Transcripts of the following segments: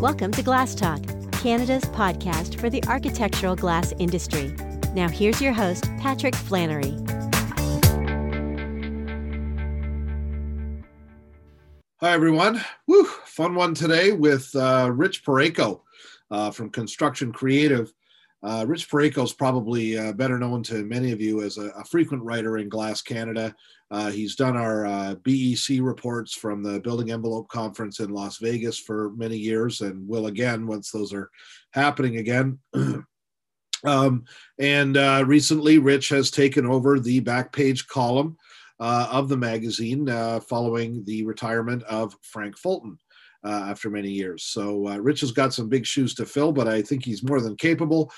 Welcome to Glass Talk, Canada's podcast for the architectural glass industry. Now, here's your host, Patrick Flannery. Hi, everyone. Woo, fun one today with uh, Rich Parayko uh, from Construction Creative. Uh, Rich Parayko is probably uh, better known to many of you as a, a frequent writer in Glass Canada. Uh, he's done our uh, BEC reports from the Building Envelope Conference in Las Vegas for many years and will again once those are happening again. um, and uh, recently, Rich has taken over the back page column uh, of the magazine following the retirement of Frank Fulton uh, after many years. So uh, Rich has got some big shoes to fill, but I think he's more than capable.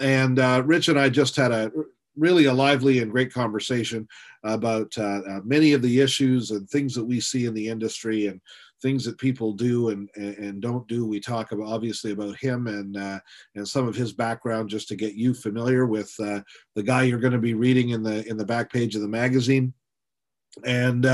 And uh, Rich and I just had a really a lively and great conversation about uh, uh, many of the issues and things that we see in the industry and things that people do and, and don't do. We talk about obviously about him and uh, and some of his background just to get you familiar with the guy you're going to be reading in the in the back page of the magazine. And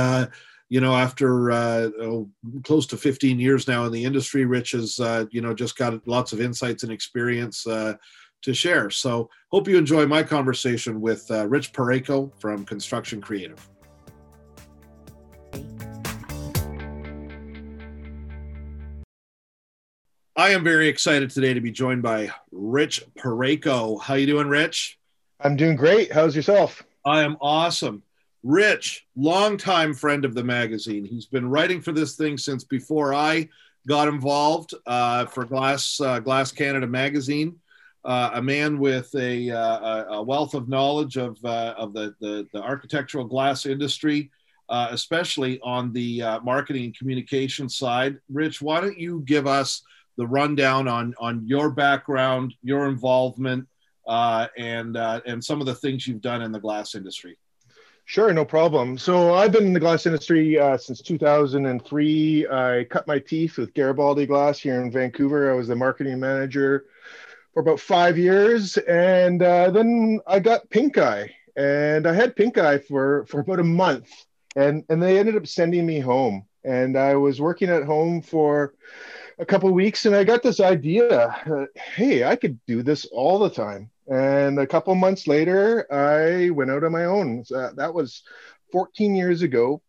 you know, after uh, oh, close to 15 years now in the industry, Rich has, uh, you know, just got lots of insights and experience uh, to share. So, hope you enjoy my conversation with uh, Rich Parayko from Construction Creative. I am very excited today to be joined by Rich Parayko. How you doing, Rich? I'm doing great. How's yourself? I am awesome. Rich, longtime friend of the magazine. He's been writing for this thing since before I got involved uh, for Glass uh, Glass Canada magazine. Uh, a man with a, uh, a, wealth of knowledge of uh, of the, the, the architectural glass industry, uh, especially on the marketing and communication side. Rich, why don't you give us the rundown on on your background, your involvement, and and some of the things you've done in the glass industry? Sure, no problem. So I've been in the glass industry uh, since 2003. I cut my teeth with Garibaldi Glass here in Vancouver. I was the marketing manager for about five years, and uh, then I got pink eye, and I had pink eye for for about a month, and and they ended up sending me home, and I was working at home for a couple weeks, and I got this idea: uh, hey, I could do this all the time and a couple months later, I went out on my own. So that was 14 years ago.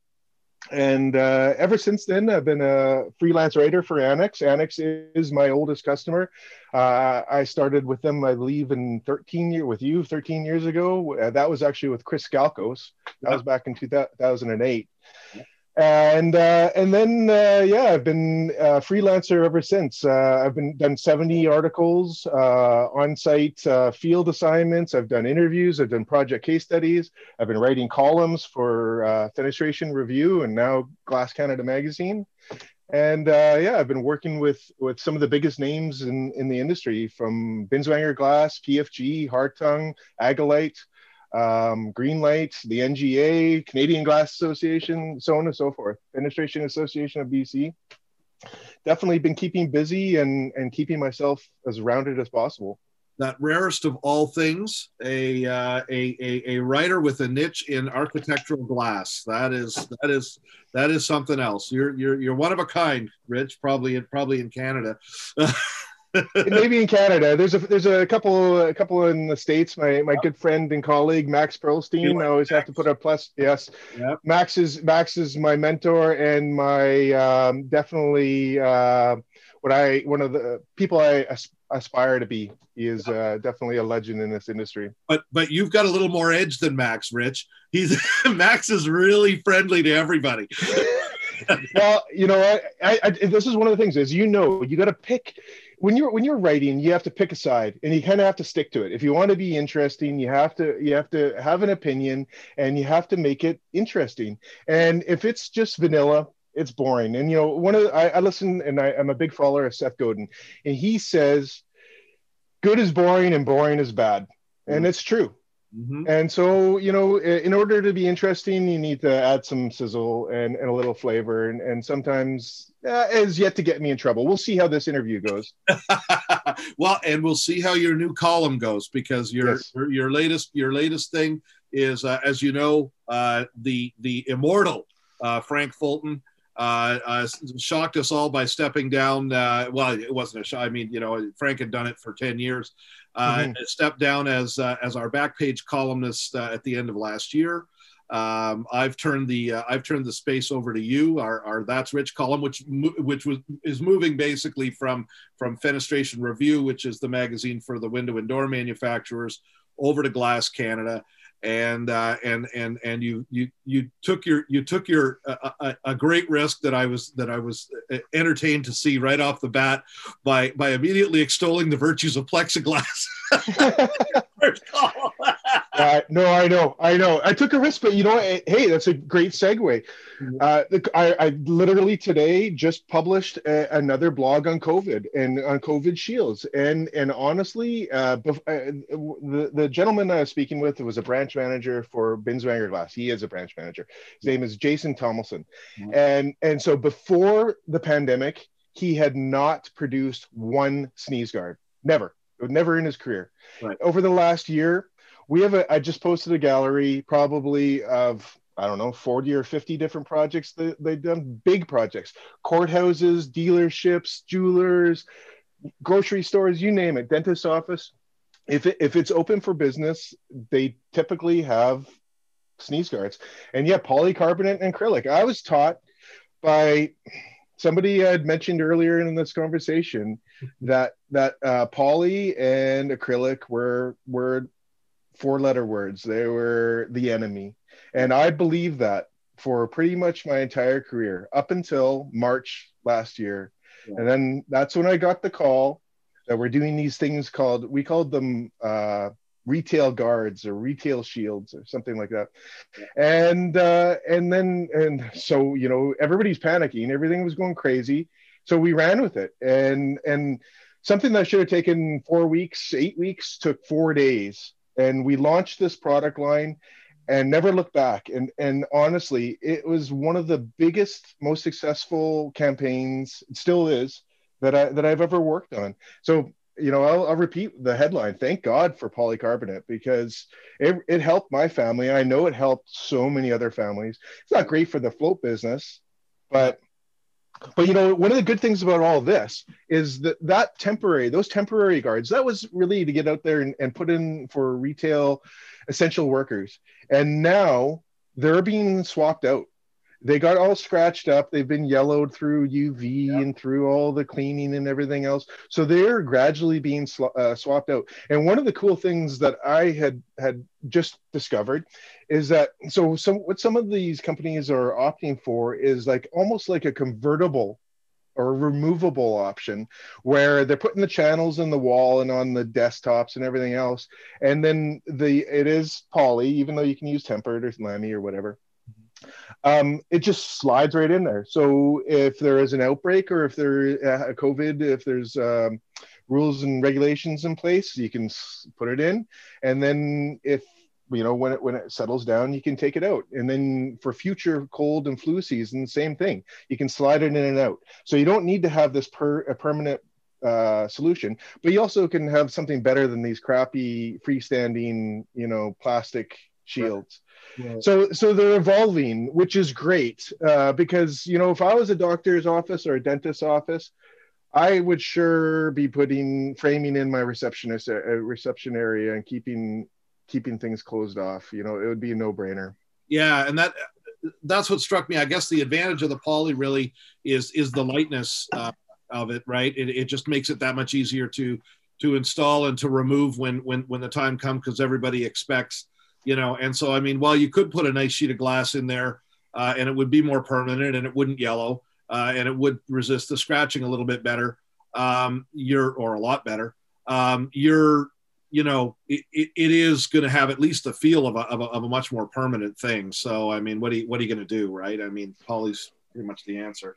And uh, ever since then, I've been a freelance writer for Annex. Annex is my oldest customer. Uh, I started with them, I believe, in 13 year with you 13 years ago. Uh, that was actually with Chris Skalkos. That was back in 2008 and uh, and then uh, yeah, I've been a freelancer ever since. Uh, I've been done 70 articles, uh, on-site uh, field assignments. I've done interviews. I've done project case studies. I've been writing columns for uh, Fenestration Review and now Glass Canada magazine. And yeah, I've been working with with some of the biggest names in in the industry, from Binswanger Glass, PFG, Hartung, Agalite um, Greenlight, the NGA, Canadian Glass Association, so on and so forth, Fenestration Association of BC. Definitely been keeping busy and, and keeping myself as rounded as possible. That rarest of all things, a, uh, a, a, a writer with a niche in architectural glass. That is that is that is something else. You're you're you're one of a kind, Rich. Probably probably in Canada. maybe in Canada. There's a there's a couple a couple in the states. My my good friend and colleague Max Perlstein. I always have to put a plus. Yes, yep. Max is Max is my mentor and my um, definitely uh, what I one of the people I aspire to be. He is uh, definitely a legend in this industry. But but you've got a little more edge than Max, Rich. He's Max is really friendly to everybody. well, you know, I, I, I, this is one of the things. is you know, you got to pick when you're when you're writing you have to pick a side and you kind of have to stick to it. If you want to be interesting you have to you have to have an opinion and you have to make it interesting. And if it's just vanilla it's boring. And you know one of the, I, I listen and I, i'm a big follower of seth godin. And he says good is boring and boring is bad. And mm. it's true Mm-hmm. And so, you know, in order to be interesting, you need to add some sizzle and, and a little flavor. And, and sometimes uh, is yet to get me in trouble. We'll see how this interview goes. well, and we'll see how your new column goes because your yes. your, your, latest your latest thing is, uh, as you know, uh, the the immortal uh, Frank Fulton shocked us all by stepping down. Uh, well, it wasn't a shock. I mean, you know, Frank had done it for 10 years. Uh, mm-hmm. Stepped down as, uh, as our back page columnist uh, at the end of last year. Um, I've turned the uh, I've turned the space over to you, our, our That's Rich column, which which was is moving basically from from Fenestration Review, which is the magazine for the window and door manufacturers, over to Glass Canada and uh, and and and you you you took your you took your uh, a, a, great risk that I was that I was uh, entertained to see right off the bat by by immediately extolling the virtues of plexiglass. uh, no, I know, I know. I took a risk, but you know, hey, that's a great segue. Mm-hmm. Uh, I, I, literally today just published a, another blog on COVID and on COVID shields, and and honestly, uh, bef- uh, the the gentleman I was speaking with was a branch manager for Binswanger Glass. He is a branch manager. His name is Jason Tomlinson, mm-hmm. and and so before the pandemic, he had not produced one sneeze guard, never, never in his career. Right. Over the last year, we have a. I just posted a gallery, probably of I don't know, 40 or 50 different projects that they've done, big projects, courthouses, dealerships, jewelers, grocery stores, you name it, dentist office. If, it, if it's open for business, they typically have sneeze guards. And yeah, polycarbonate and acrylic. I was taught by somebody I had mentioned earlier in this conversation that that uh, poly and acrylic were were four letter words. They were the enemy. And I believe that for pretty much my entire career up until March last year. Yeah. And then that's when I got the call that we're doing these things called, we called them uh, retail guards or retail shields or something like that. And, uh, and then, and so, you know, everybody's panicking, everything was going crazy. So we ran with it. And, and something that should have taken four weeks, eight weeks took four days and we launched this product line and never looked back. And and honestly it was one of the biggest most successful campaigns it still is that i that i've ever worked on. So you know i'll, I'll repeat the headline thank god for polycarbonate because it, it helped my family. I know it helped so many other families. It's not great for the float business but but you know one of the good things about all this is that that temporary those temporary guards that was really to get out there and, and put in for retail essential workers. And now they're being swapped out they got all scratched up. They've been yellowed through uv yep. and through all the cleaning and everything else. So they're gradually being sw- uh, swapped out. And one of the cool things that i had had just discovered is that so some what some of these companies are opting for is like almost like a convertible or removable option where they're putting the channels in the wall and on the desktops and everything else. And then the it is poly even though you can use tempered or lamy or whatever um, it just slides right in there. So if there is an outbreak or if there uh, a COVID, if there's um, rules and regulations in place, you can put it in, and then if you know when it when it settles down, you can take it out. And then for future cold and flu season, same thing. You can slide it in and out. So you don't need to have this per a permanent uh, solution, but you also can have something better than these crappy freestanding, you know, plastic shields. So so they're evolving, which is great uh, because you know if I was a doctor's office or a dentist's office, I would sure be putting framing in my receptionist uh, reception area and keeping keeping things closed off. You know, it would be a no brainer. Yeah, and that that's what struck me. I guess the advantage of the poly really is is the lightness uh, of it, right? It, it just makes it that much easier to to install and to remove when when when the time comes because everybody expects you know and so i mean while you could put a nice sheet of glass in there uh, and it would be more permanent and it wouldn't yellow uh, and it would resist the scratching a little bit better um, you're or a lot better. Um, you're you know it, it, it is going to have at least the feel of a, of a, of a much more permanent thing. So i mean what are you what are you going to do right? I mean poly's pretty much the answer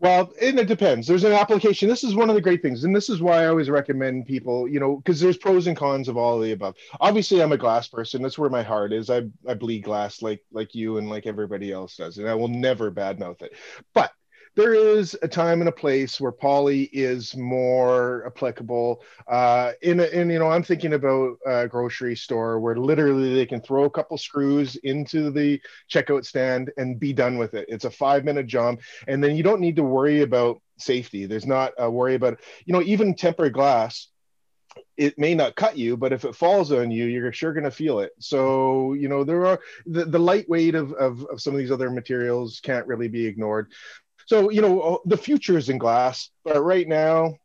well, and it depends. There's an application. This is one of the great things, and this is why I always recommend people, you know, because there's pros and cons of all of the above. Obviously, I'm a glass person. That's where my heart is. I I bleed glass like like you and like everybody else does, and I will never badmouth it. But there is a time and a place where poly is more applicable. Uh, in, a, in you know, I'm thinking about a grocery store where literally they can throw a couple screws into the checkout stand and be done with it. It's a five minute job, and then you don't need to worry about safety. There's not a worry about you know even tempered glass it may not cut you, but if it falls on you, you're sure going to feel it. So, you know, there are the, the lightweight of, of, of some of these other materials can't really be ignored. So, you know, uh, the future is in glass, but right now,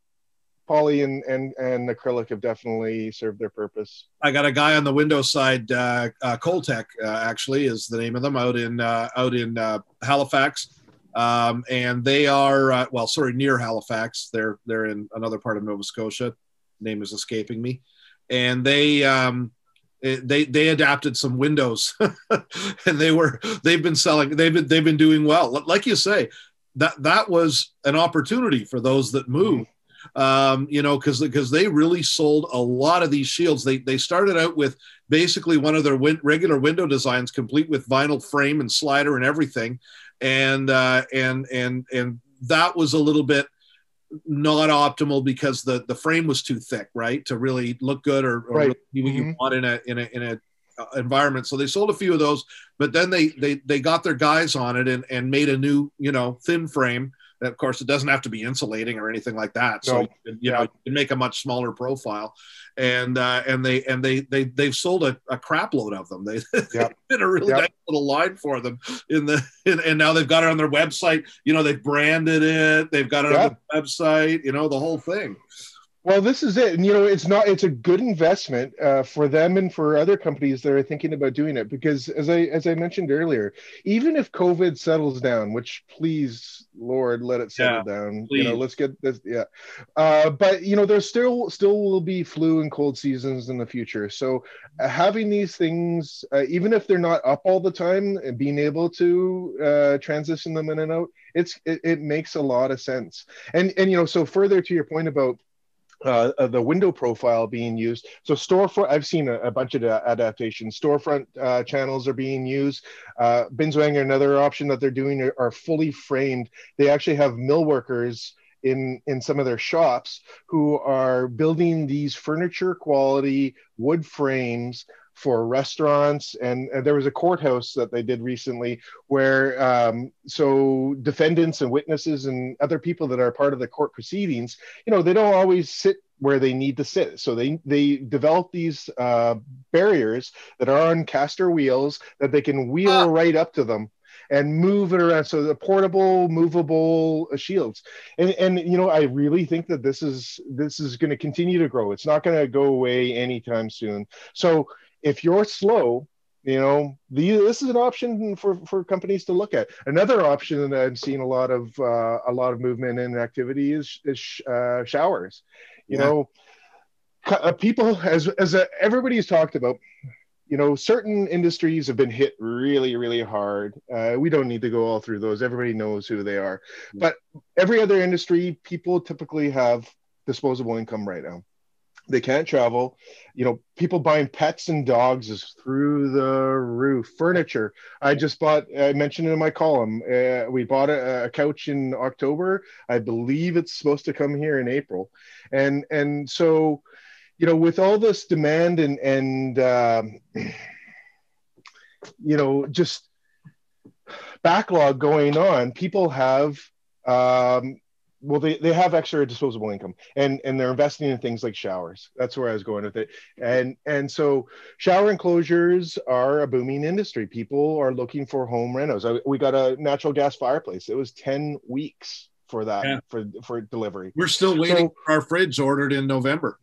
poly and, and, and acrylic have definitely served their purpose. I got a guy on the Windows side, uh, uh, Kohltech, uh, actually is the name of them out in, uh, out in uh, Halifax. Um, and they are, uh, well, sorry, near Halifax. They're, they're in another part of Nova Scotia name is escaping me, and they um, they they adapted some windows, and they were they've been selling they've been they've been doing well. Like you say, that that was an opportunity for those that moved. Um, you know, because because they really sold a lot of these shields. They they started out with basically one of their win- regular window designs, complete with vinyl frame and slider and everything, and uh, and and and that was a little bit not optimal because the the frame was too thick, right, to really look good or, or right. really what mm-hmm. you want in a in a in a environment. So they sold a few of those, but then they they they got their guys on it and and made a new you know thin frame of course, it doesn't have to be insulating or anything like that. So no. you, you know, you can make a much smaller profile, and uh, and they and they they they've sold a, a crap load of them. They, yep. been a really yep. nice little line for them in the in, and now they've got it on their website. You know, they've branded it. They've got it yep. on the website. You know, the whole thing. Well, this is it. And, you know, it's not, it's a good investment uh, for them and for other companies that are thinking about doing it. Because as I, as I mentioned earlier, even if COVID settles down, which please, Lord, let it settle yeah, down, please. you know, let's get this. Yeah. Uh, but, you know, there's still, still will be flu and cold seasons in the future. So uh, having these things, uh, even if they're not up all the time and being able to uh, transition them in and out, it's, it, it makes a lot of sense. And, and, you know, so further to your point about, uh, uh, the window profile being used. So storefront, I've seen a, a bunch of adaptations. Storefront uh, channels are being used. Uh, Binswanger, another option that they're doing are, are, fully framed. They actually have mill workers in in some of their shops who are building these furniture quality wood frames for restaurants and, and, there was a courthouse that they did recently where um, so defendants and witnesses and other people that are part of the court proceedings you know they don't always sit where they need to sit so they they develop these uh, barriers that are on caster wheels that they can wheel ah. right up to them and move it around. So the portable, movable uh, shields, and and you know I really think that this is this is going to continue to grow. It's not going to go away anytime soon. So if you're slow, you know, the, this is an option for, for companies to look at. Another option that I've seen a lot of uh, a lot of movement and activity is, is uh, showers. You yeah. know, uh, people as as uh, everybody's talked about. You know, certain industries have been hit really, really hard. Uh, we don't need to go all through those. Everybody knows who they are. But every other industry, people typically have disposable income right now they can't travel. You know people buying pets and dogs is through the roof. Furniture i just bought i mentioned it in my column. Uh, we bought a, a, couch in october. I believe it's supposed to come here in april. And and so you know with all this demand and and um, you know just backlog going on people have um, well they, they have extra disposable income and and they're investing in things like showers. That's where i was going with it. And and so shower enclosures are a booming industry. People are looking for home renos. I, we got a natural gas fireplace. It was 10 weeks for that yeah. for for delivery. We're still waiting so, for our fridge ordered in november.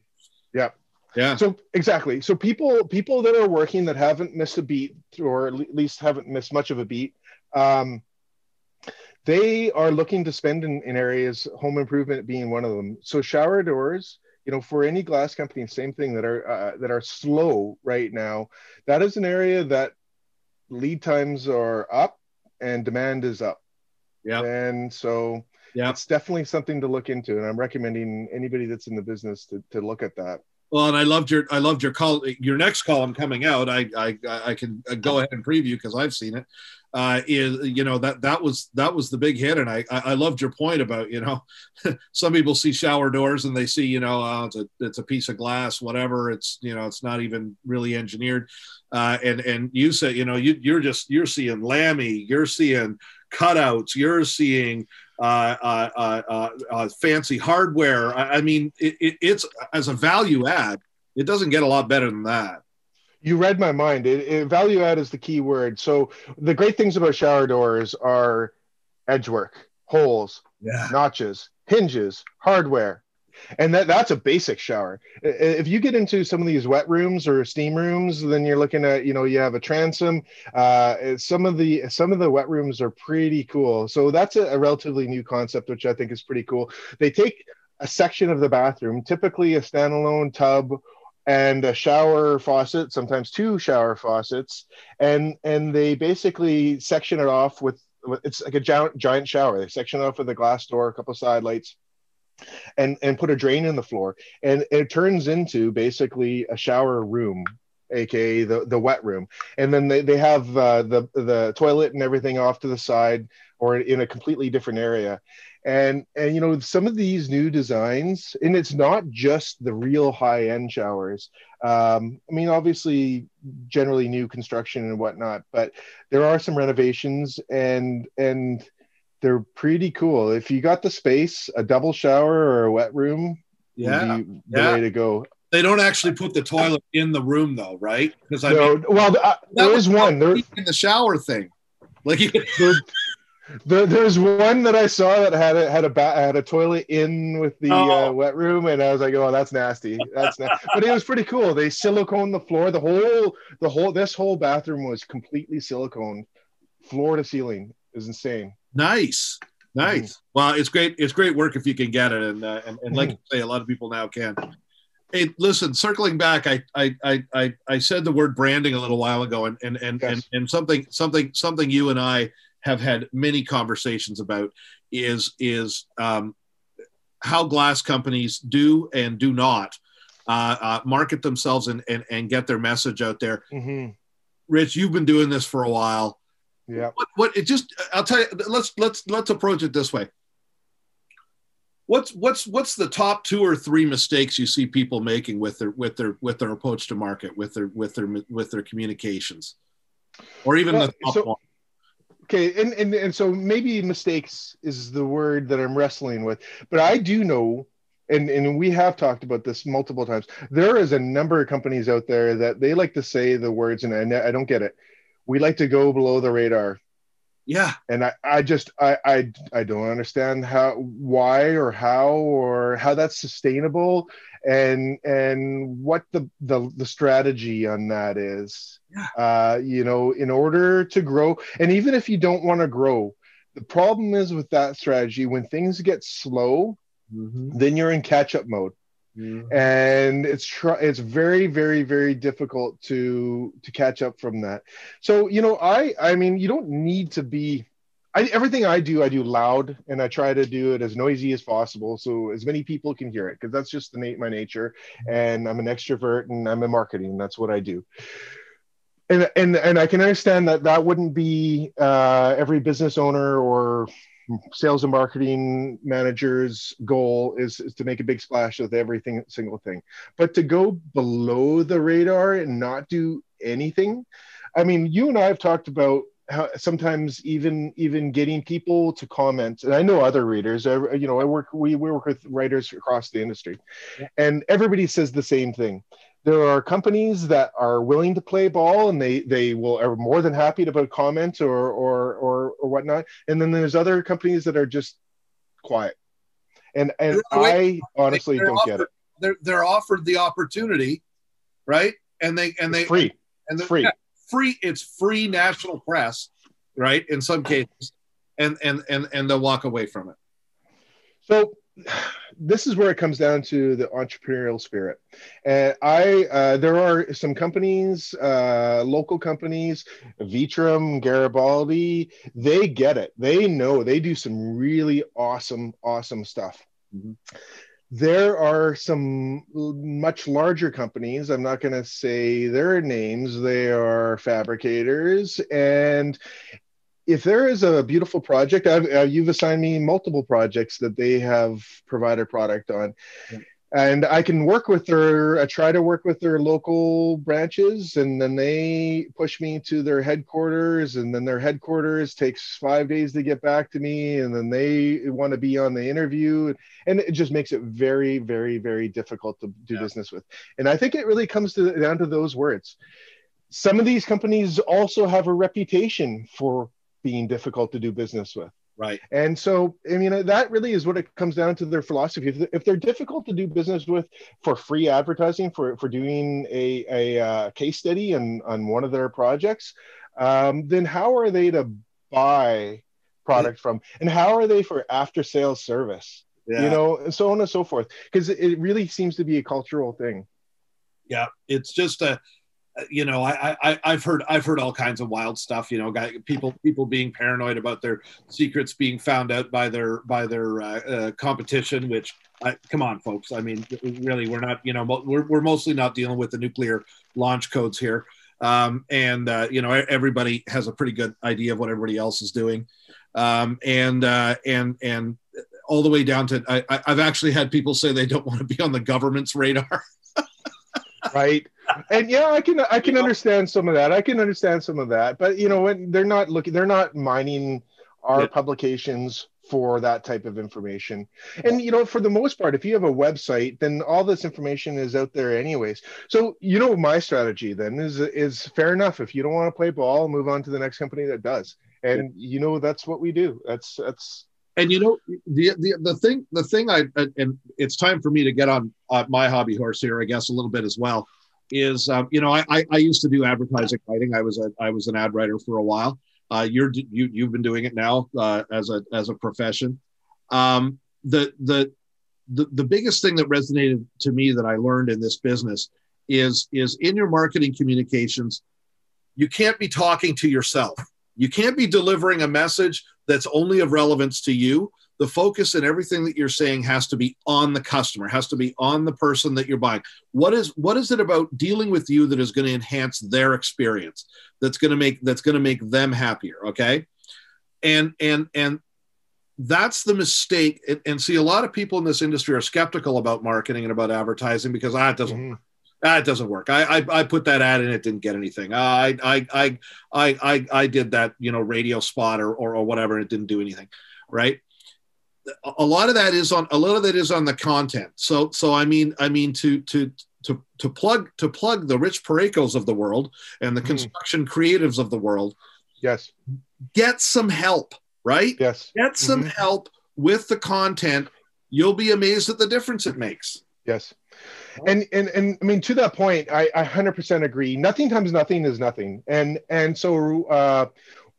Yeah yeah. So exactly. So people people that are working that haven't missed a beat or at least haven't missed much of a beat um they are looking to spend in, in areas, home improvement being one of them. So shower doors, you know, for any glass company, same thing that are uh, that are slow right now. That is an area that lead times are up and demand is up. Yeah. And so yeah. it's definitely something to look into. And I'm recommending anybody that's in the business to, to look at that. Well, and I loved your I loved your call your next column coming out. I I I can go ahead and preview because I've seen it. Uh, is you know that that was that was the big hit, and I I loved your point about you know some people see shower doors and they see you know oh, it's a it's a piece of glass whatever it's you know it's not even really engineered, uh, and and you say you know you you're just you're seeing Lammy, you're seeing cutouts, you're seeing Uh, uh, uh, fancy hardware. I, I mean, it, it, it's as a value add, it doesn't get a lot better than that. You read my mind. It, value add is the key word. So the great things about shower doors are edge work, holes, yeah. notches, hinges, hardware, and that that's a basic shower. If you get into some of these wet rooms or steam rooms then you're looking at you know you have a transom. Uh, some of the some of the wet rooms are pretty cool. So that's a, a relatively new concept which i think is pretty cool. They take a section of the bathroom typically a standalone tub and a shower faucet sometimes two shower faucets and and they basically section it off with it's like a giant, giant shower. They section it off with a glass door a couple side lights and and put a drain in the floor. And it turns into basically a shower room aka the, the wet room. And then they, they have uh, the the toilet and everything off to the side or in a completely different area. And and you know some of these new designs and it's not just the real high end showers. Um, i mean obviously generally new construction and whatnot but there are some renovations and and they're pretty cool. If you got the space, a double shower or a wet room, yeah, the yeah. way to go. They don't actually put the toilet in the room though, right? Because I no, mean, well, uh, there is one there in the shower thing. Like there, there, there's one that I saw that had a had a ba- had a toilet in with the oh. uh, wet room, and I was like, oh, that's nasty. That's nasty. but it was pretty cool. They silicone the floor. The whole the whole this whole bathroom was completely silicone, floor to ceiling. It was insane. Nice, nice. Mm-hmm. Well, it's great. It's great work if you can get it, and uh, and, and like mm-hmm. you say, a lot of people now can. Hey, listen. Circling back, I I I I said the word branding a little while ago, and and and, yes. and, and something something something you and I have had many conversations about is is um, how glass companies do and do not uh, uh, market themselves and, and and get their message out there. Mm-hmm. Rich, you've been doing this for a while. Yeah. What, what it just I'll tell you let's let's let's approach it this way. What's what's what's the top two or three mistakes you see people making with their with their with their approach to market with their with their with their communications, or even well, the top so, one? Okay, and, and and so maybe mistakes is the word that I'm wrestling with, but I do know and and we have talked about this multiple times. There is a number of companies out there that they like to say the words, and I, I don't get it we like to go below the radar. Yeah. And I, I just I, I I don't understand how why or how or how that's sustainable and and what the the, the strategy on that is. Yeah. Uh, you know, in order to grow, and even if you don't want to grow, the problem is with that strategy when things get slow, mm-hmm. then you're in catch-up mode. Mm-hmm. and it's tr- it's very very very difficult to to catch up from that so you know i i mean you don't need to be I, everything I do, I do loud, and I try to do it as noisy as possible, so as many people can hear it, because that's just the my nature. And I'm an extrovert, and I'm in marketing. That's what I do. And and and I can understand that that wouldn't be uh, every business owner or sales and marketing managers goal is, is to make a big splash with everything single thing. But to go below the radar and not do anything i mean you and i have talked about how sometimes even even getting people to comment and i know other readers I, you know i work we, we work with writers across the industry and everybody says the same thing there are companies that are willing to play ball and they they will are more than happy to put a comment or or or, or whatnot. And then there's other companies that are just quiet. And and i honestly don't offered, get it. they're they're offered the opportunity right? And they and they it's free. and free. yeah, free it's free national press right in some cases and and and and they'll walk away from it. So this is where it comes down to the entrepreneurial spirit. And I, uh, there are some companies, uh, local companies, Vitrum, Garibaldi, they get it. They know they do some really awesome, awesome stuff. Mm-hmm. there are some much larger companies. I'm not going to say their names. They are fabricators. And if there is a beautiful project, I've, uh, you've assigned me multiple projects that they have provided product on. Yeah and I can work with their, I try to work with their local branches, and then they push me to their headquarters, and then their headquarters takes five days to get back to me, and then they want to be on the interview, and it just makes it very, very, very difficult to do yeah. business with. And I think it really comes to down to those words. Some of these companies also have a reputation for being difficult to do business with. Right. And so, I mean, that really is what it comes down to their philosophy. If, they're difficult to do business with for free advertising, for, for doing a, a uh, case study on, on one of their projects, um, then how are they to buy product from? And how are they for after sales service? Yeah. You know, and so on and so forth. Because it really seems to be a cultural thing. Yeah. It's just a, you know, I, I I've heard I've heard all kinds of wild stuff. You know, guy, people people being paranoid about their secrets being found out by their by their uh, uh, competition. Which, I, come on, folks. I mean, really, we're not. You know, we're we're mostly not dealing with the nuclear launch codes here. Um, and uh, you know, everybody has a pretty good idea of what everybody else is doing. Um, and uh, and and all the way down to I, I've actually had people say they don't want to be on the government's radar. right and yeah i can i can understand some of that. I can understand some of that. But you know when they're not looking they're not mining our yeah. publications for that type of information. And you know for the most part if you have a website then all this information is out there anyways. So you know my strategy then is is fair enough. If you don't want to play ball move on to the next company that does. And yeah. you know that's what we do. That's that's and you know the, the the thing the thing I and it's time for me to get on uh, my hobby horse here, I guess, a little bit as well. Is um, you know I, I, used to do advertising writing. I was a I was an ad writer for a while. Uh, you're you you've been doing it now uh, as a as a profession. Um, the the the the biggest thing that resonated to me that I learned in this business is is in your marketing communications, you can't be talking to yourself. You can't be delivering a message that's only of relevance to you the focus and everything that you're saying has to be on the customer has to be on the person that you're buying what is what is it about dealing with you that is going to enhance their experience that's going to make that's going to make them happier okay and and and that's the mistake and, and, see a lot of people in this industry are skeptical about marketing and about advertising because ah, it doesn't mm-hmm. Ah, it doesn't work. I, I, I put that ad and it didn't get anything. I I I I I, I did that you know radio spot or, or or whatever and it didn't do anything, right? A lot of that is on a lot of that is on the content. So so I mean I mean to to to to plug to plug the Rich Paraykos of the world and the mm. construction creatives of the world. Yes. Get some help, right? Yes. Get some mm-hmm. help with the content. You'll be amazed at the difference it makes. Yes and and and I mean to that point, I, I 100% agree. Nothing times nothing is nothing, and and so uh,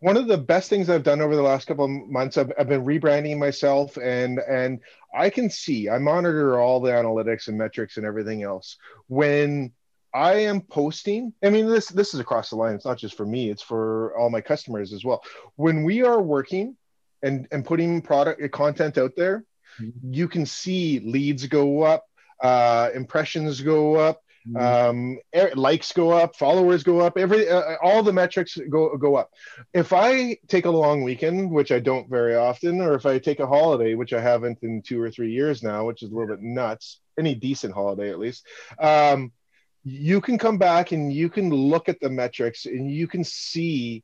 one of the best things I've done over the last couple of months, I've, I've been rebranding myself, and and I can see, I monitor all the analytics and metrics and everything else when I am posting. I mean, this this is across the line. It's not just for me; it's for all my customers as well. When we are working and and putting product content out there, mm-hmm. you can see leads go up uh, impressions go up. Um, likes go up, followers go up, every uh, all the metrics go go up. If I take a long weekend, which I don't very often, or if I take a holiday, which I haven't in two or three years now, which is a little bit nuts, any decent holiday at least. Um, you can come back and you can look at the metrics and you can see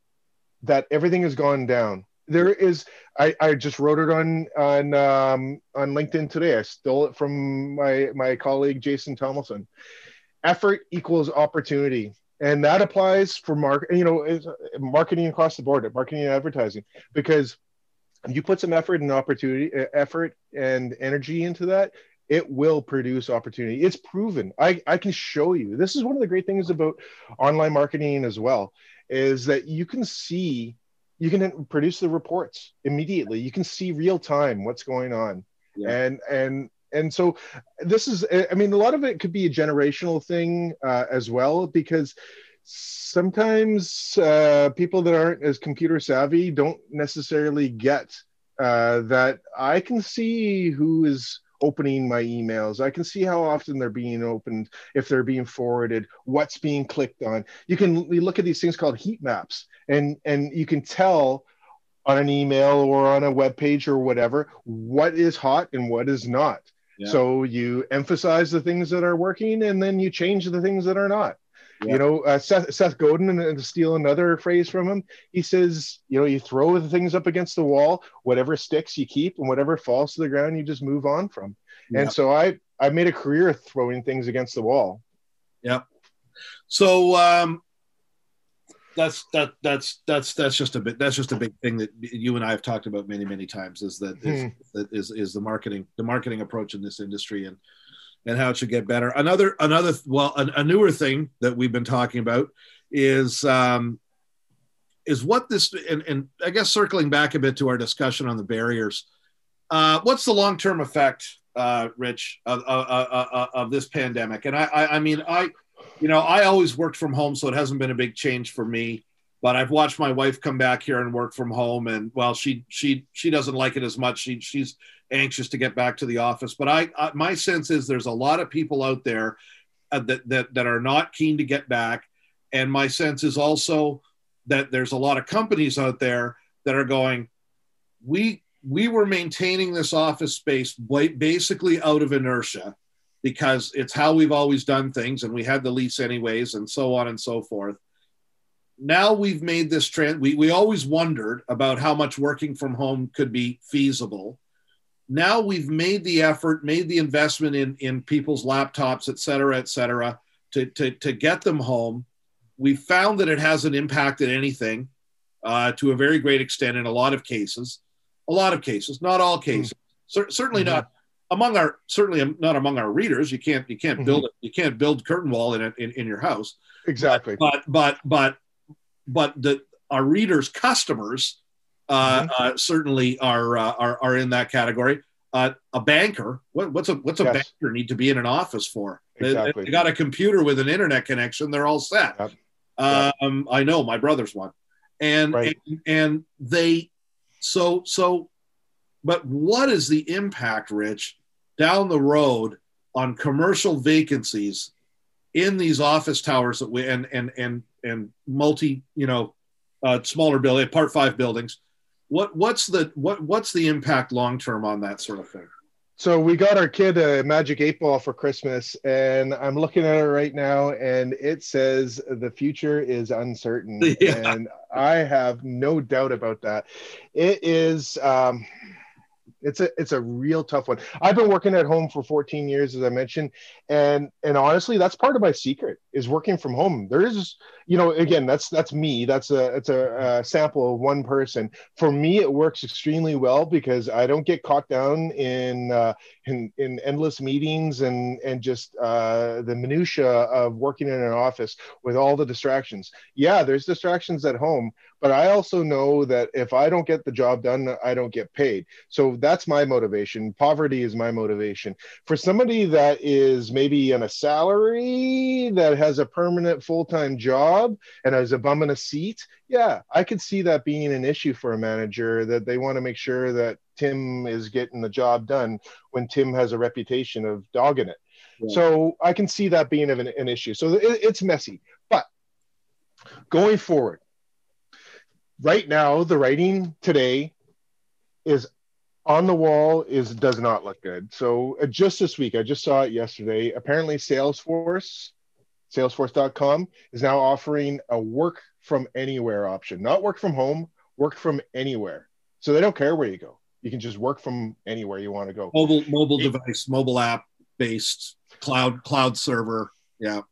that everything has gone down there is I, I just wrote it on on um, on LinkedIn today. I stole it from my my colleague Jason Tomlinson. Effort equals opportunity, and that applies for mark you know marketing across the board, marketing and advertising, because you put some effort and opportunity, effort and energy into that, it will produce opportunity. It's proven. I I can show you. This is one of the great things about online marketing as well, is that you can see you can produce the reports immediately you can see real time what's going on yeah. and and and so this is i mean a lot of it could be a generational thing uh, as well because sometimes uh, people that aren't as computer savvy don't necessarily get uh, that i can see who is opening my emails. I can see how often they're being opened, if they're being forwarded, what's being clicked on. You can look at these things called heat maps, and and you can tell on an email or on a web page or whatever what is hot and what is not. Yeah. So you emphasize the things that are working, and then you change the things that are not. Yeah. You know, uh, Seth, Seth Godin, and to steal another phrase from him, he says, you know, you throw the things up against the wall, whatever sticks you keep, and whatever falls to the ground, you just move on from. Yeah. And so I, I made a career throwing things against the wall. Yeah. So um, that's that that's that's that's just a bit that's just a big thing that you and I have talked about many many times is that is, hmm. is, is the marketing the marketing approach in this industry and and how it should get better. Another another well a, a newer thing that we've been talking about is um, is what this and, and I guess circling back a bit to our discussion on the barriers. Uh, what's the long term effect, uh, Rich, of, of, of, of, this pandemic? And I, I, I mean I you know I always worked from home, so it hasn't been a big change for me but I've watched my wife come back here and work from home, and well, she she she doesn't like it as much. She she's anxious to get back to the office. But I, I my sense is there's a lot of people out there uh, that that that are not keen to get back, and my sense is also that there's a lot of companies out there that are going, we we were maintaining this office space basically out of inertia because it's how we've always done things and we had the lease anyways and so on and so forth now we've made this trend. We, we always wondered about how much working from home could be feasible. Now we've made the effort, made the investment in, in people's laptops, et cetera, et cetera, to, to, to get them home. We found that it hasn't impacted anything uh, to a very great extent in a lot of cases. A lot of cases, not all cases. Mm-hmm. C- certainly mm-hmm. not among our certainly not among our readers. You can't you can't mm-hmm. build it. You can't build curtain wall in, in in your house. Exactly. But but but but the our readers' customers uh, mm-hmm. uh, certainly are, uh, are are in that category. Uh, a banker, what, what's a what's a yes. banker need to be in an office for? Exactly. They, they, got a computer with an internet connection; they're all set. Yep. Um, I know my brother's one, and, right. and and they so so. But what is the impact, Rich, down the road on commercial vacancies in these office towers that we and and and and multi, you know, uh, smaller building, part five buildings. What what's the what what's the impact long term on that sort of thing? So we got our kid a magic eight ball for Christmas, and I'm looking at it right now, and it says the future is uncertain, yeah. and I have no doubt about that. It is. Um, it's a it's a real tough one. I've been working at home for 14 years, as I mentioned, and and honestly, that's part of my secret is working from home. There is, you know, again, that's that's me. That's a it's a, a sample of one person. For me, it works extremely well because I don't get caught down in uh, in in endless meetings and and just uh, the minutia of working in an office with all the distractions. Yeah, there's distractions at home, but I also know that if I don't get the job done, I don't get paid. So that's my motivation. Poverty is my motivation. For somebody that is maybe on a salary that has a permanent full time job and has a bum in a seat, yeah, I could see that being an issue for a manager that they want to make sure that Tim is getting the job done when Tim has a reputation of dogging it. Yeah. So I can see that being an, an issue. So it, it's messy. But going forward, right now the writing today is on the wall is does not look good. So uh, just this week i just saw it yesterday. Apparently salesforce salesforce.com is now offering a work from anywhere option. Not work from home work from anywhere. So they don't care where you go. You can just work from anywhere you want to go. Mobile mobile it, device mobile app based cloud cloud server. Yeah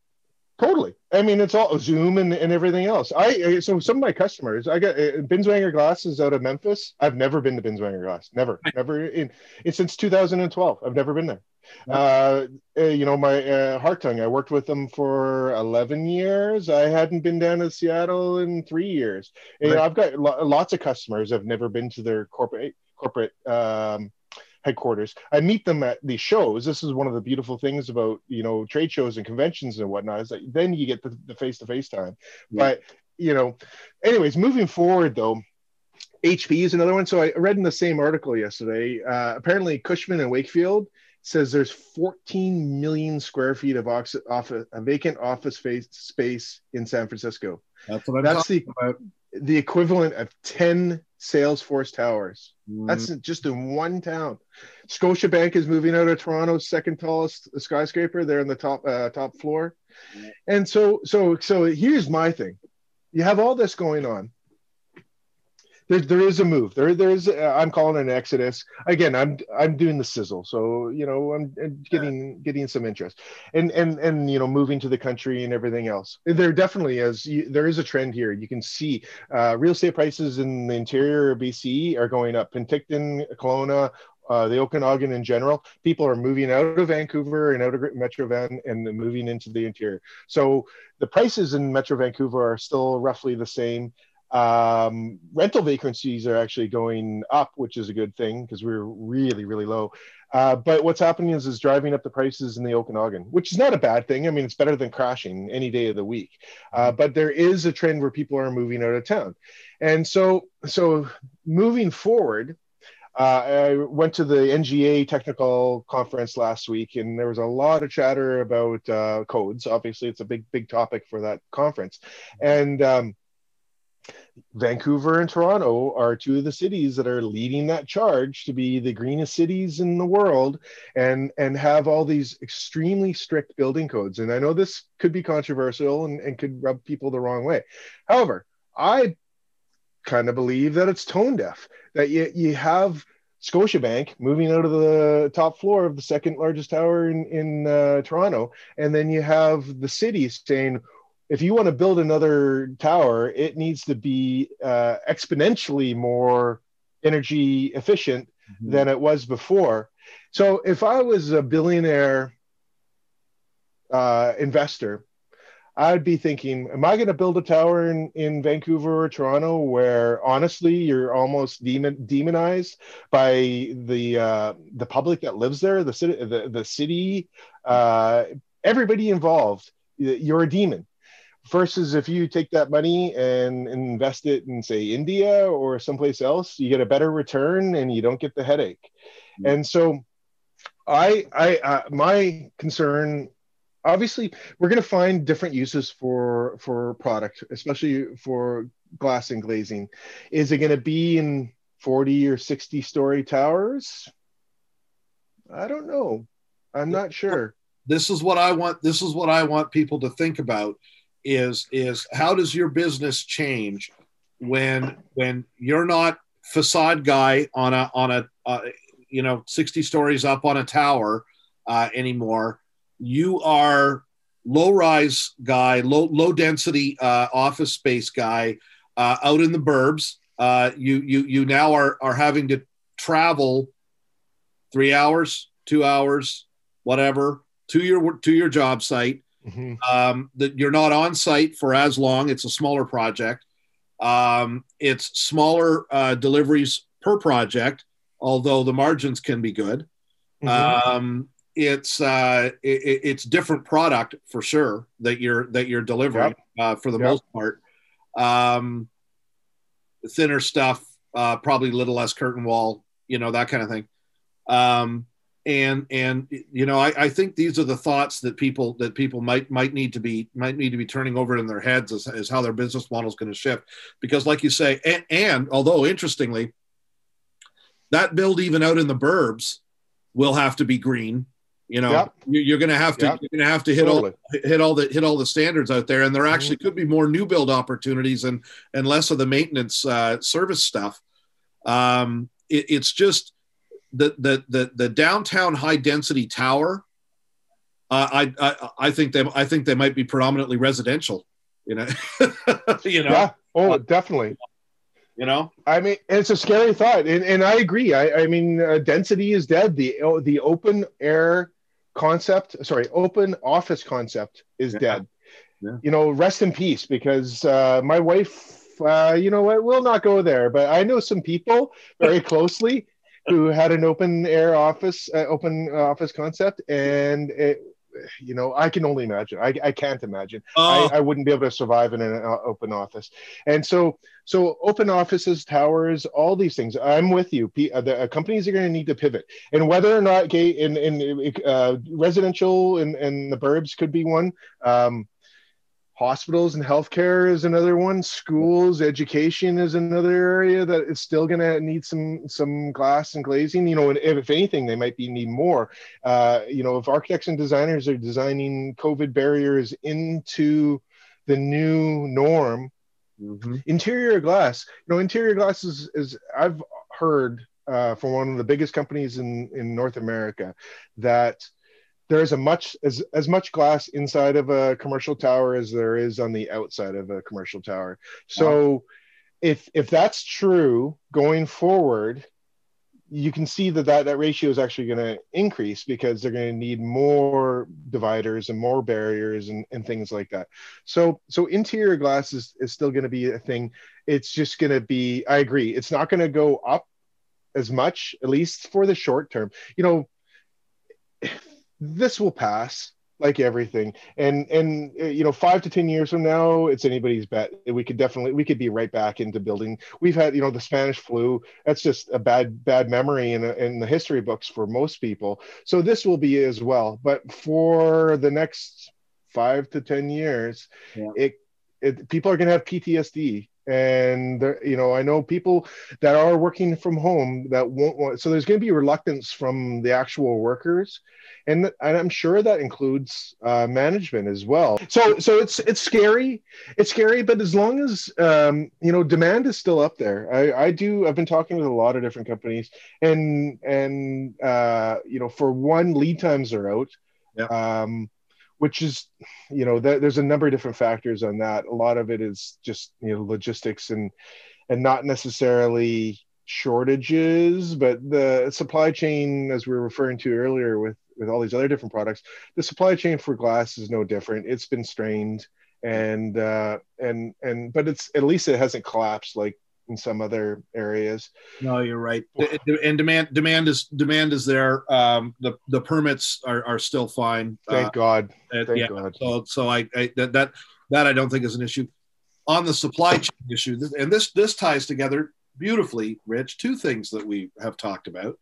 Totally. I mean, it's all Zoom and, and everything else. I so some of my customers, I got uh, Binswanger Glasses out of Memphis. I've never been to Binswanger Glass. Never, never in, in since 2012. I've never been there. Uh, uh, you know, my uh, Hartung, I worked with them for 11 years. I hadn't been down to Seattle in three years. Right. You know, I've got lo- lots of customers. I've never been to their corporate corporate um, headquarters. I meet them at these shows. This is one of the beautiful things about you know trade shows and conventions and whatnot is that then you get the face to face time. Yeah. But you know, anyways, moving forward though. HP is another one. So I read in the same article yesterday. Uh, apparently, Cushman and Wakefield says there's 14 million square feet of office, office a vacant office space, space in San Francisco. That's what I'm That's the about. The equivalent of 10 Salesforce towers. Mm, That's just in one town. Scotiabank is moving out of Toronto's second tallest skyscraper. They're in the top uh, top floor. And so so so here's my thing. You have all this going on. There, there is a move. There, there's. Uh, I'm calling it an exodus. Again, I'm I'm doing the sizzle. So you know, I'm, I'm getting getting some interest, and and and you know, moving to the country and everything else. There definitely is. You, there is a trend here. You can see uh, real estate prices in the interior of BC are going up. Penticton, Kelowna, uh, the Okanagan in general, people are moving out of Vancouver and out of Metro Van and moving into the interior. So the prices in Metro Vancouver are still roughly the same. Um, rental vacancies are actually going up, which is a good thing because we're really, really low. Uh, but what's happening is is driving up the prices in the Okanagan, which is not a bad thing. I mean, it's better than crashing any day of the week. Uh, but there is a trend where people are moving out of town, and so so moving forward, uh, I went to the NGA technical conference last week, and there was a lot of chatter about uh, codes. Obviously, it's a big, big topic for that conference. And um, Vancouver and Toronto are two of the cities that are leading that charge to be the greenest cities in the world, and and have all these extremely strict building codes. And I know this could be controversial and, and could rub people the wrong way. However, I kind of believe that it's tone deaf that you, you have Scotiabank moving out of the top floor of the second largest tower in, in uh, Toronto. And then you have the city saying, if you want to build another tower, it needs to be uh, exponentially more energy efficient Mhm. than it was before. So if I was a billionaire uh, investor, I'd be thinking, am I going to build a tower in, in Vancouver or Toronto where honestly you're almost demon, demonized by the uh, the public that lives there, the city, the, the city, uh, everybody involved. You're a demon. Versus if you take that money and invest it in say India or someplace else, you get a better return and you don't get the headache. Mm. And so, I I uh, my concern obviously we're going to find different uses for for product especially for glass and glazing is it going to be in 40 or 60 story towers i don't know i'm not sure this is what I want. This is what I want people to think about: is is how does your business change when when you're not facade guy on a on a uh, you know 60 stories up on a tower uh, anymore. You are low rise guy, low low density uh, office space guy uh, out in the burbs. Uh, you you you now are are having to travel three hours, two hours, whatever to your to your job site. Mhm. Um, that you're not on site for as long. It's a smaller project. Um, it's smaller uh, deliveries per project, although the margins can be good. Mhm. Um, it's uh, it, it's different product for sure that you're that you're delivering uh, for the Yep. most part. Um, thinner stuff, uh, probably a little less curtain wall, you know that kind of thing. Um, and and you know I, I think these are the thoughts that people that people might might need to be might need to be turning over in their heads as, as how their business model is going to shift because like you say and, and although interestingly that build even out in the burbs will have to be green you know Yep. you- you're going to have to Yep. you're going to have to hit all Totally. hit all the hit all the standards out there and there actually Mm-hmm. could be more new build opportunities and and less of the maintenance uh, service stuff um, it, it's just the, the the the downtown high density tower uh, I, I i think they i think they might be predominantly residential you know you know yeah oh definitely you know I mean, it's a scary thought, and, and I agree. I, I mean, uh, density is dead. The the open air concept, sorry, open office concept is Yeah. dead. Yeah. You know, rest in peace, because uh, my wife, uh, you know what, will not go there. But I know some people very closely who had an open air office, uh, open office concept, and it you know, I can only imagine. I, I can't imagine. Oh. I, I wouldn't be able to survive in an uh, open office. And so, so open offices, towers, all these things. I'm with you. P, uh, the uh, companies are going to need to pivot, and whether or not gay in in uh, residential and and the burbs could be one. Um, hospitals and healthcare is another one schools education is another area that is still going to need some some glass and glazing you know and if, if anything they might be need more uh, you know if architects and designers are designing covid barriers into the new norm mm-hmm. interior glass you know interior glass is, is i've heard uh, from one of the biggest companies in in north america that there's a much as as much glass inside of a commercial tower as there is on the outside of a commercial tower. So wow. if if that's true going forward, you can see that that, that ratio is actually going to increase because they're going to need more dividers and more barriers and, and things like that. So so interior glass is, is still going to be a thing. It's just going to be, I agree, it's not going to go up as much, at least for the short term. You know, this will pass like everything. And and uh, you know five to ten years from now it's anybody's bet. We could definitely we could be right back into building. We've had you know the spanish flu that's just a bad bad memory in, in the history books for most people. So this will be as well. But for the next five to ten years yeah. it, it people are going to have ptsd and there, you know i know people that are working from home that won't want so there's going to be reluctance from the actual workers. And, and i'm sure that includes uh, management as well. So so it's it's scary. It's scary but as long as um, you know demand is still up there. I i do i've been talking with a lot of different companies and and uh, you know for one lead times are out. Yeah. um which is you know th- there's a number of different factors on that. A lot of it is just you know logistics and and not necessarily shortages but the supply chain as we were referring to earlier with with all these other different products the supply chain for glass is no different. It's been strained and uh and and but it's at least it hasn't collapsed like in some other areas. No, you're right. And demand demand is demand is there. Um, the the permits are, are still fine. Thank uh, God. Thank yeah, God. So so I, I that, that that I don't think is an issue. On the supply chain issue, and this this ties together beautifully, Rich. Two things that we have talked about.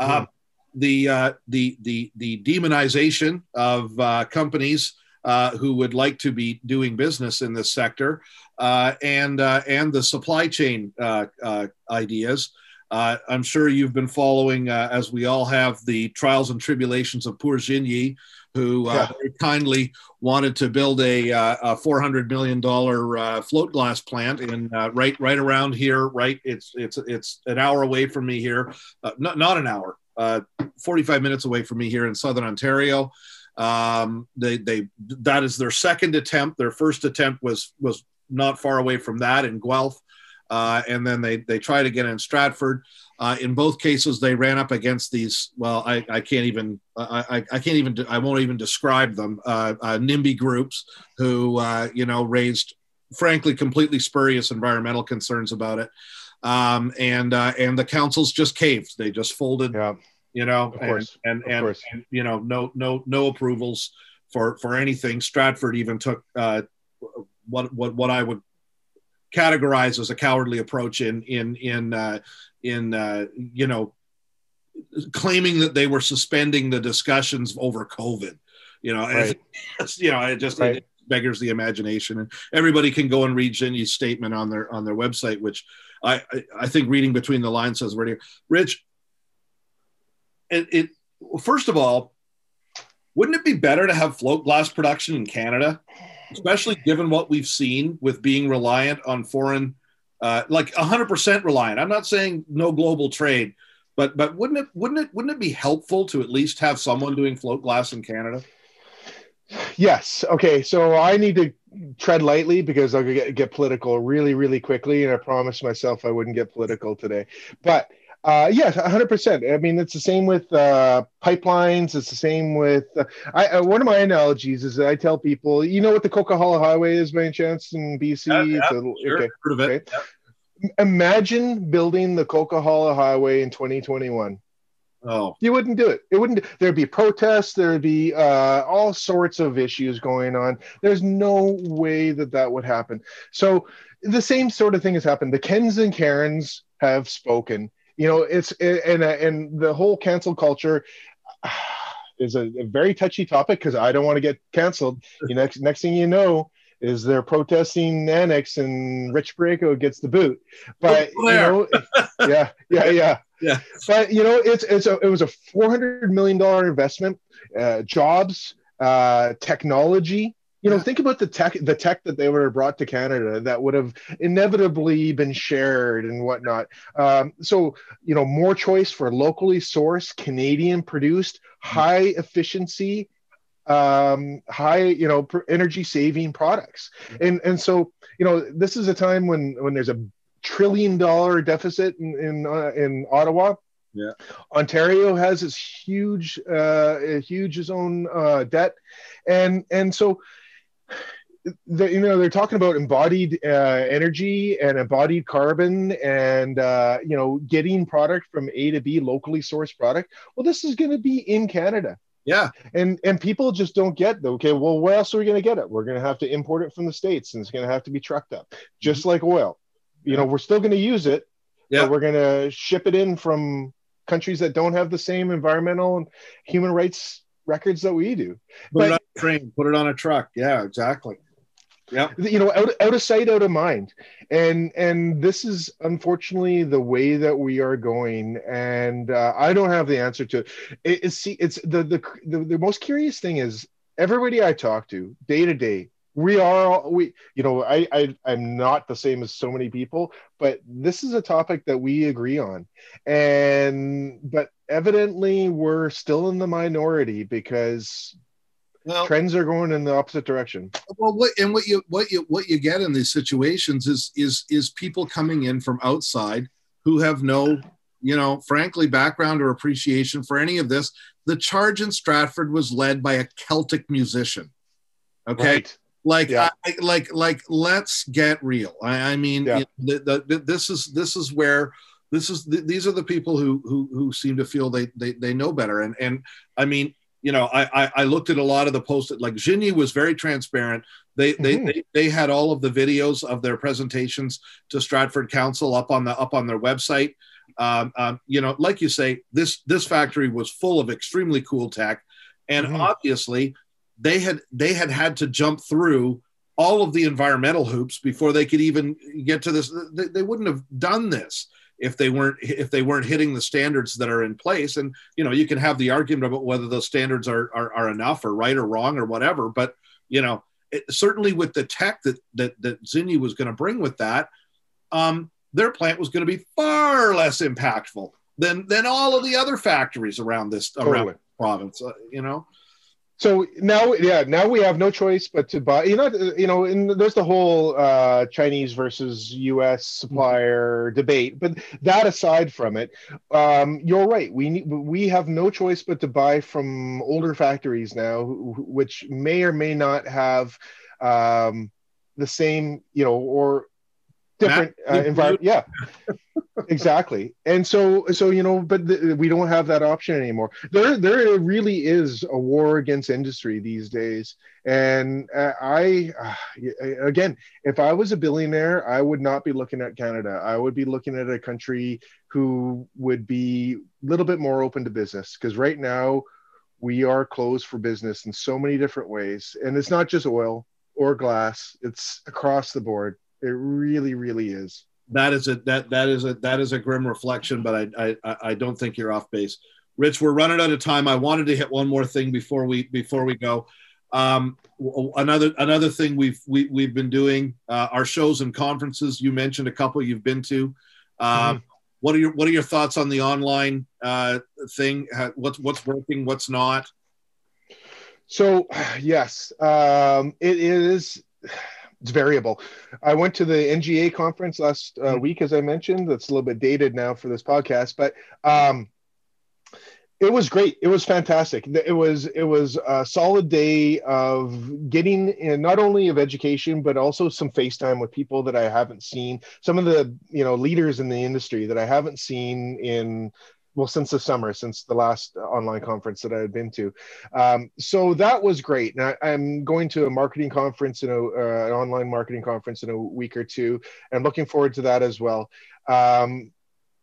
Mm-hmm. Uh, the uh, the the the demonization of uh, companies uh, who would like to be doing business in this sector, uh, and uh, and the supply chain uh, uh, ideas. Uh, I'm sure you've been following, as we all have, the trials and tribulations of poor Xinyi, who yeah. very kindly wanted to build a, a 400 million dollar float glass plant in right right around here. Right, it's it's it's an hour away from me here, not not an hour, 45 minutes away from me here in southern Ontario. Um, they they that is their second attempt. Their first attempt was was not far away from that in Guelph, uh, and then they they tried again in Stratford. Uh, in both cases, they ran up against these. Well, I, I can't even I, I, can't even I won't even describe them. Uh, uh NIMBY groups who uh, you know raised frankly completely spurious environmental concerns about it. Um, and uh, and the councils just caved. They just folded. Yeah you know, and and, and, and, you know, no no no approvals for for anything. Stratford even took uh, what what what I would categorize as a cowardly approach in in in uh, in uh, you know claiming that they were suspending the discussions over COVID. You know, right. you know, it just right. it beggars the imagination, and everybody can go and read Xinyi's statement on their on their website, which I I think reading between the lines says right here, Rich it, it first of all, wouldn't it be better to have float glass production in Canada, especially given what we've seen with being reliant on foreign, uh, like 100% reliant? I'm not saying no global trade, but but wouldn't it wouldn't it wouldn't it be helpful to at least have someone doing float glass in Canada? Yes. Okay. So I need to tread lightly because I'll get, get political really, really quickly, and I promised myself I wouldn't get political today. But uh, yes, 100%. I mean, it's the same with uh, pipelines. It's the same with. Uh, I, uh, one of my analogies is that I tell people, you know what the Coquihalla Highway is by any chance in BC? Yeah, yeah, a, sure. okay, Heard of it. Okay. Yeah. Imagine building the Coquihalla Highway in 2021. Oh, you wouldn't do it. It wouldn't. There'd be protests. There'd be uh, all sorts of issues going on. There's no way that that would happen. So the same sort of thing has happened. The Kens and Karens have spoken. You know, it's and and the whole cancel culture is a, a very touchy topic because I don't want to get canceled. You next next thing you know is they're protesting annex and Rich Paraykos gets the boot. But you know, yeah, yeah, yeah. Yeah. But you know, it's it's a, it was a four hundred million dollar investment, uh, jobs, uh, technology. You know, think about the tech the tech that they would have brought to Canada that would have inevitably been shared and whatnot. Um, so you know, more choice for locally sourced, Canadian produced, high efficiency um high you know energy saving products and and so you know this is a time when when there's a trillion dollar deficit in in, uh, in Ottawa. Yeah. Ontario has this huge, uh, huge his own uh, debt, and and so. The, you know they're talking about embodied uh, energy and embodied carbon and uh, you know getting product from a to b locally sourced product. Well this is going to be in canada. Yeah. And and people just don't get okay well where else are we going to get it? We're going to have to import it from the states and it's going to have to be trucked up just mm-hmm. like oil. You know we're still going to use it yeah. we're going to ship it in from countries that don't have the same environmental and human rights records that we do. Put but, it on a train put it on a truck. Yeah exactly. Yeah you know out, out of sight out of mind. And and this is unfortunately the way that we are going. And uh, i don't have the answer to it, it it's see it's the, the the the most curious thing is everybody i talk to day to day we are we you know I, I i'm not the same as so many people but this is a topic that we agree on. And but evidently we're still in the minority because well, trends are going in the opposite direction. Well what and what you what you what you get in these situations is is is people coming in from outside who have no you know frankly background or appreciation for any of this. The charge in stratford was led by a celtic musician. Okay? Right like yeah. I, like like let's get real i, I mean yeah. the, the, the, this is this is where this is these are the people who who who seem to feel they they, they know better and and i mean you know I, I looked at a lot of the posts like Xinyi was very transparent they, mm-hmm. they, they they had all of the videos of their presentations to stratford council up on the up on their website um, um, you know like you say this this factory was full of extremely cool tech and mm-hmm. obviously they had they had had to jump through all of the environmental hoops before they could even get to this they, they, wouldn't have done this if they weren't if they weren't hitting the standards that are in place and you know you can have the argument about whether those standards are are, are enough or right or wrong or whatever but you know it, certainly with the tech that that that Xinyi was going to bring with that um, their plant was going to be far less impactful than than all of the other factories around this totally. around province uh, you know so now yeah now we have no choice but to buy you know you know and there's the whole uh, chinese versus us supplier mm-hmm. debate but that aside from it um, you're right we need, we have no choice but to buy from older factories now which may or may not have um, the same you know or different uh, environment yeah exactly. And so so you know but we don't have that option anymore. There there really is a war against industry these days. And uh, i uh, again if i was a billionaire i would not be looking at canada. I would be looking at a country who would be a little bit more open to business because right now we are closed for business in so many different ways. And it's not just oil or glass. It's across the board. It really really is that is a that that is a that is a grim reflection, but I I I don't think you're off base. Rich, we're running out of time. I wanted to hit one more thing before we before we go. Um, another another thing we've we, we've been doing uh, our shows and conferences. You mentioned a couple you've been to. Uh, mm-hmm. What are your What are your thoughts on the online uh, thing? What's what's working? What's not? So yes, um, it is it's variable. I went to the NGA conference last uh, mm-hmm. week, as I mentioned. That's a little bit dated now for this podcast, but um, it was great. It was fantastic. It was it was a solid day of getting in not only of education, but also some FaceTime with people that I haven't seen. Some of the you know leaders in the industry that I haven't seen in well since the summer since the last online conference that i had been to. Um, so that was great. And I, am going to a marketing conference in a uh, an online marketing conference in a week or two and looking forward to that as well. Um,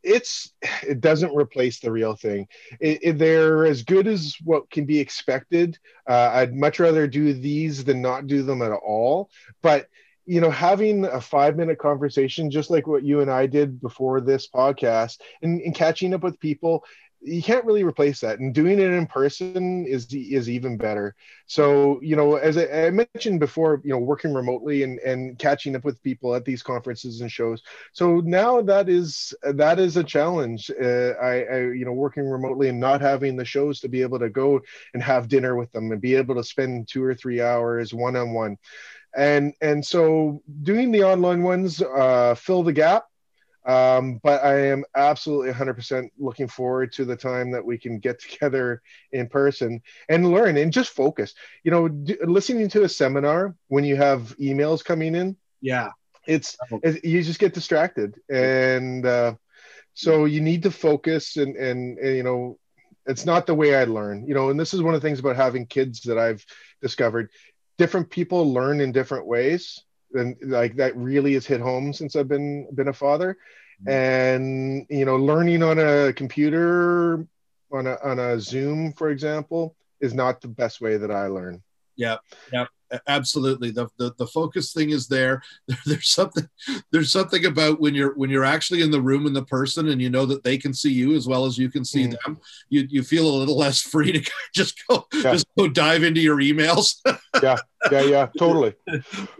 it's it doesn't replace the real thing. It, it, they're as good as what can be expected. Uh, i'd much rather do these than not do them at all. But you know having a five minute conversation just like what you and i did before this podcast and, and catching up with people you can't really replace that and doing it in person is is even better. So you know as I, I, mentioned before you know working remotely and and catching up with people at these conferences and shows. So now that is that is a challenge. Uh, I, I you know working remotely and not having the shows to be able to go and have dinner with them and be able to spend two or three hours one on one and and so doing the online ones uh, fill the gap um, but I am absolutely 100% looking forward to the time that we can get together in person and learn and just focus. You know, d- listening to a seminar when you have emails coming in. Yeah. It's, it's you just get distracted. And uh, so you need to focus and, and, and, you know, it's not the way I learn, you know, and this is one of the things about having kids that I've discovered. Different people learn in different ways and like that really has hit home since I've been been a father. Mm-hmm. And you know, learning on a computer, on a on a Zoom, for example, is not the best way that I learn. Yeah, yeah absolutely the, the the focus thing is there there's something there's something about when you're when you're actually in the room and the person and you know that they can see you as well as you can see mm. them you you feel a little less free to just go yeah. just go dive into your emails yeah yeah yeah totally.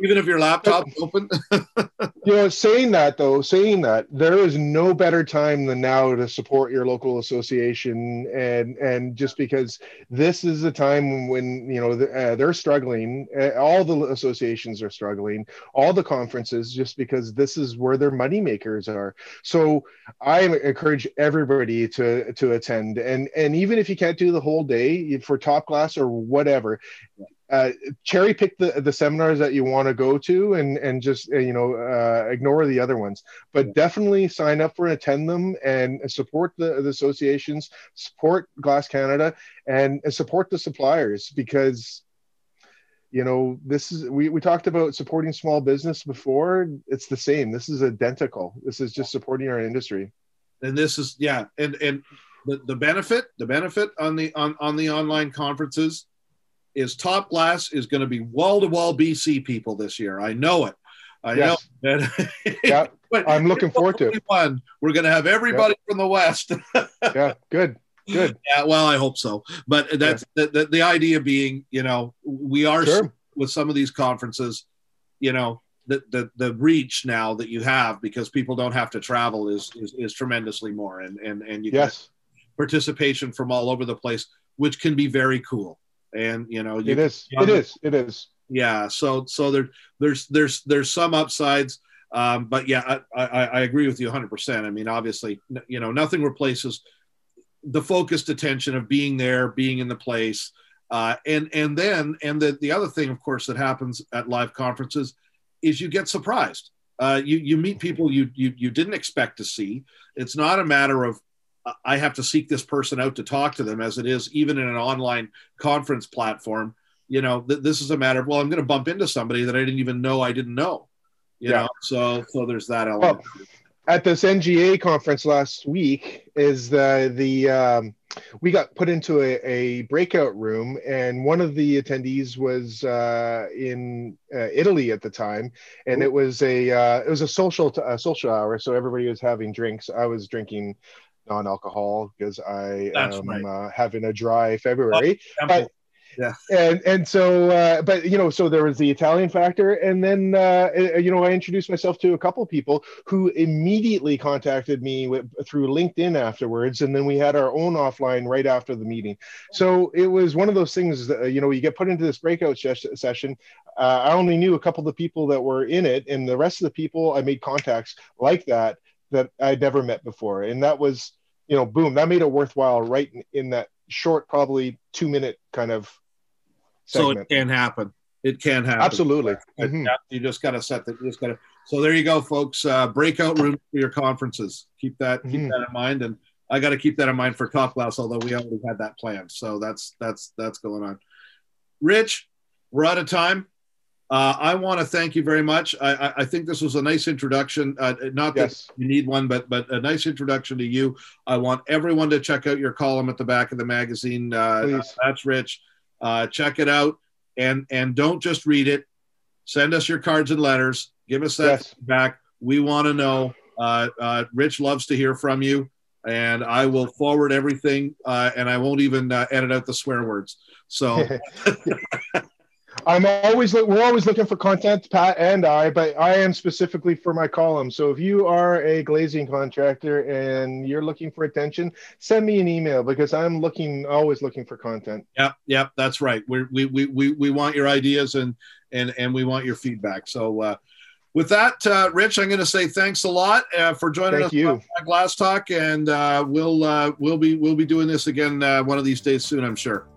Even if your laptop's open? You know saying that though saying that there is no better time than now to support your local association and and just because this is a time when you know uh, they're struggling all the associations are struggling all the conferences just because this is where their money makers are. So i encourage everybody to to attend. And and even if you can't do the whole day for Top Glass or whatever uh, cherry pick the, the seminars that you want to go to and and just uh, you know uh, ignore the other ones. But definitely sign up for and attend them and support the, the associations support glass canada and, and support the suppliers because you know this is we, we talked about supporting small business before. It's the same. This is identical. This is just supporting our industry. And this is yeah and and the, the benefit the benefit on the on, on the online conferences is top glass is going to be wall-to-wall bc people this year i know it i yes. know yeah i'm looking forward to it we're going to have everybody from the west yeah good Good. Yeah, well, I hope so. But that's yeah. the, the, the idea being, you know, we are sure. with some of these conferences, you know, the, the the reach now that you have because people don't have to travel is is, is tremendously more and and and you yes. get participation from all over the place, which can be very cool. And you know, you, it is. It is. It is. Yeah. So so there there's there's there's some upsides. Um, but yeah, I, I, I agree with you 100%. I mean, obviously, you know, nothing replaces the focused attention of being there, being in the place, uh, and and then and the the other thing, of course, that happens at live conferences is you get surprised. Uh, you you meet people you you you didn't expect to see. It's not a matter of I have to seek this person out to talk to them, as it is even in an online conference platform. You know, th- this is a matter of well, I'm going to bump into somebody that I didn't even know I didn't know. You yeah. know, so so there's that element. Well, at this NGA conference last week is the the um, we got put into a, a, breakout room and one of the attendees was uh, in uh, Italy at the time and it was a uh, it was a social t- a social hour so everybody was having drinks I was drinking non-alcohol because I That's am right. Uh, having a dry February. Oh, but yeah. and and so uh, but you know so there was the italian factor and then uh, uh you know i introduced myself to a couple people who immediately contacted me with, through linkedin afterwards and then we had our own offline right after the meeting. So it was one of those things that you know you get put into this breakout sh- session uh, i only knew a couple of the people that were in it and the rest of the people i made contacts like that that i'd never met before. And that was you know boom that made it worthwhile right in, in that short, probably two minute kind of. Segment. So it can happen. It can happen. Absolutely. Mm-hmm. You just got to set that. You just got to. So there you go, folks. Uh, breakout room for your conferences. Keep that. Mm-hmm. Keep that in mind. And I got to keep that in mind for Top Glass, although we already had that planned. So that's that's that's going on. Rich, we're out of time. Uh, I want to thank you very much. I, I, think this was a nice introduction. Uh, not that yes. you need one, but but a nice introduction to you. I want everyone to check out your column at the back of the magazine. Uh, that's Rich. Uh, check it out, and and don't just read it. Send us your cards and letters. Give us that yes. back. We want to know. Uh, uh, Rich loves to hear from you, and I will forward everything, and I won't even edit out the swear words. So. I'm always we're always looking for content, Pat and I, but I am specifically for my column. So if you are a glazing contractor and you're looking for attention, send me an email because I'm looking always looking for content. Yep, yep, that's right. We're, we we we we want your ideas and and and we want your feedback. So. Uh, with that, uh, Rich, I'm going to say thanks a lot uh, for joining Thank us you. on Glass Talk, and uh, we'll uh, we'll be we'll be doing this again uh, one of these days soon, I'm sure.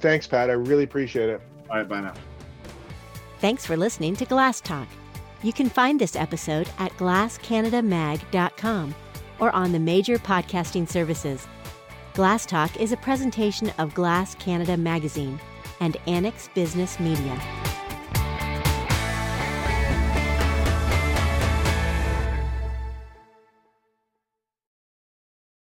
Thanks, Pat. I really appreciate it. All right, bye now. Thanks for listening to Glass Talk. You can find this episode at glasscanadamag.com or on the major podcasting services. Glass Talk is a presentation of Glass Canada Magazine and Annex Business Media.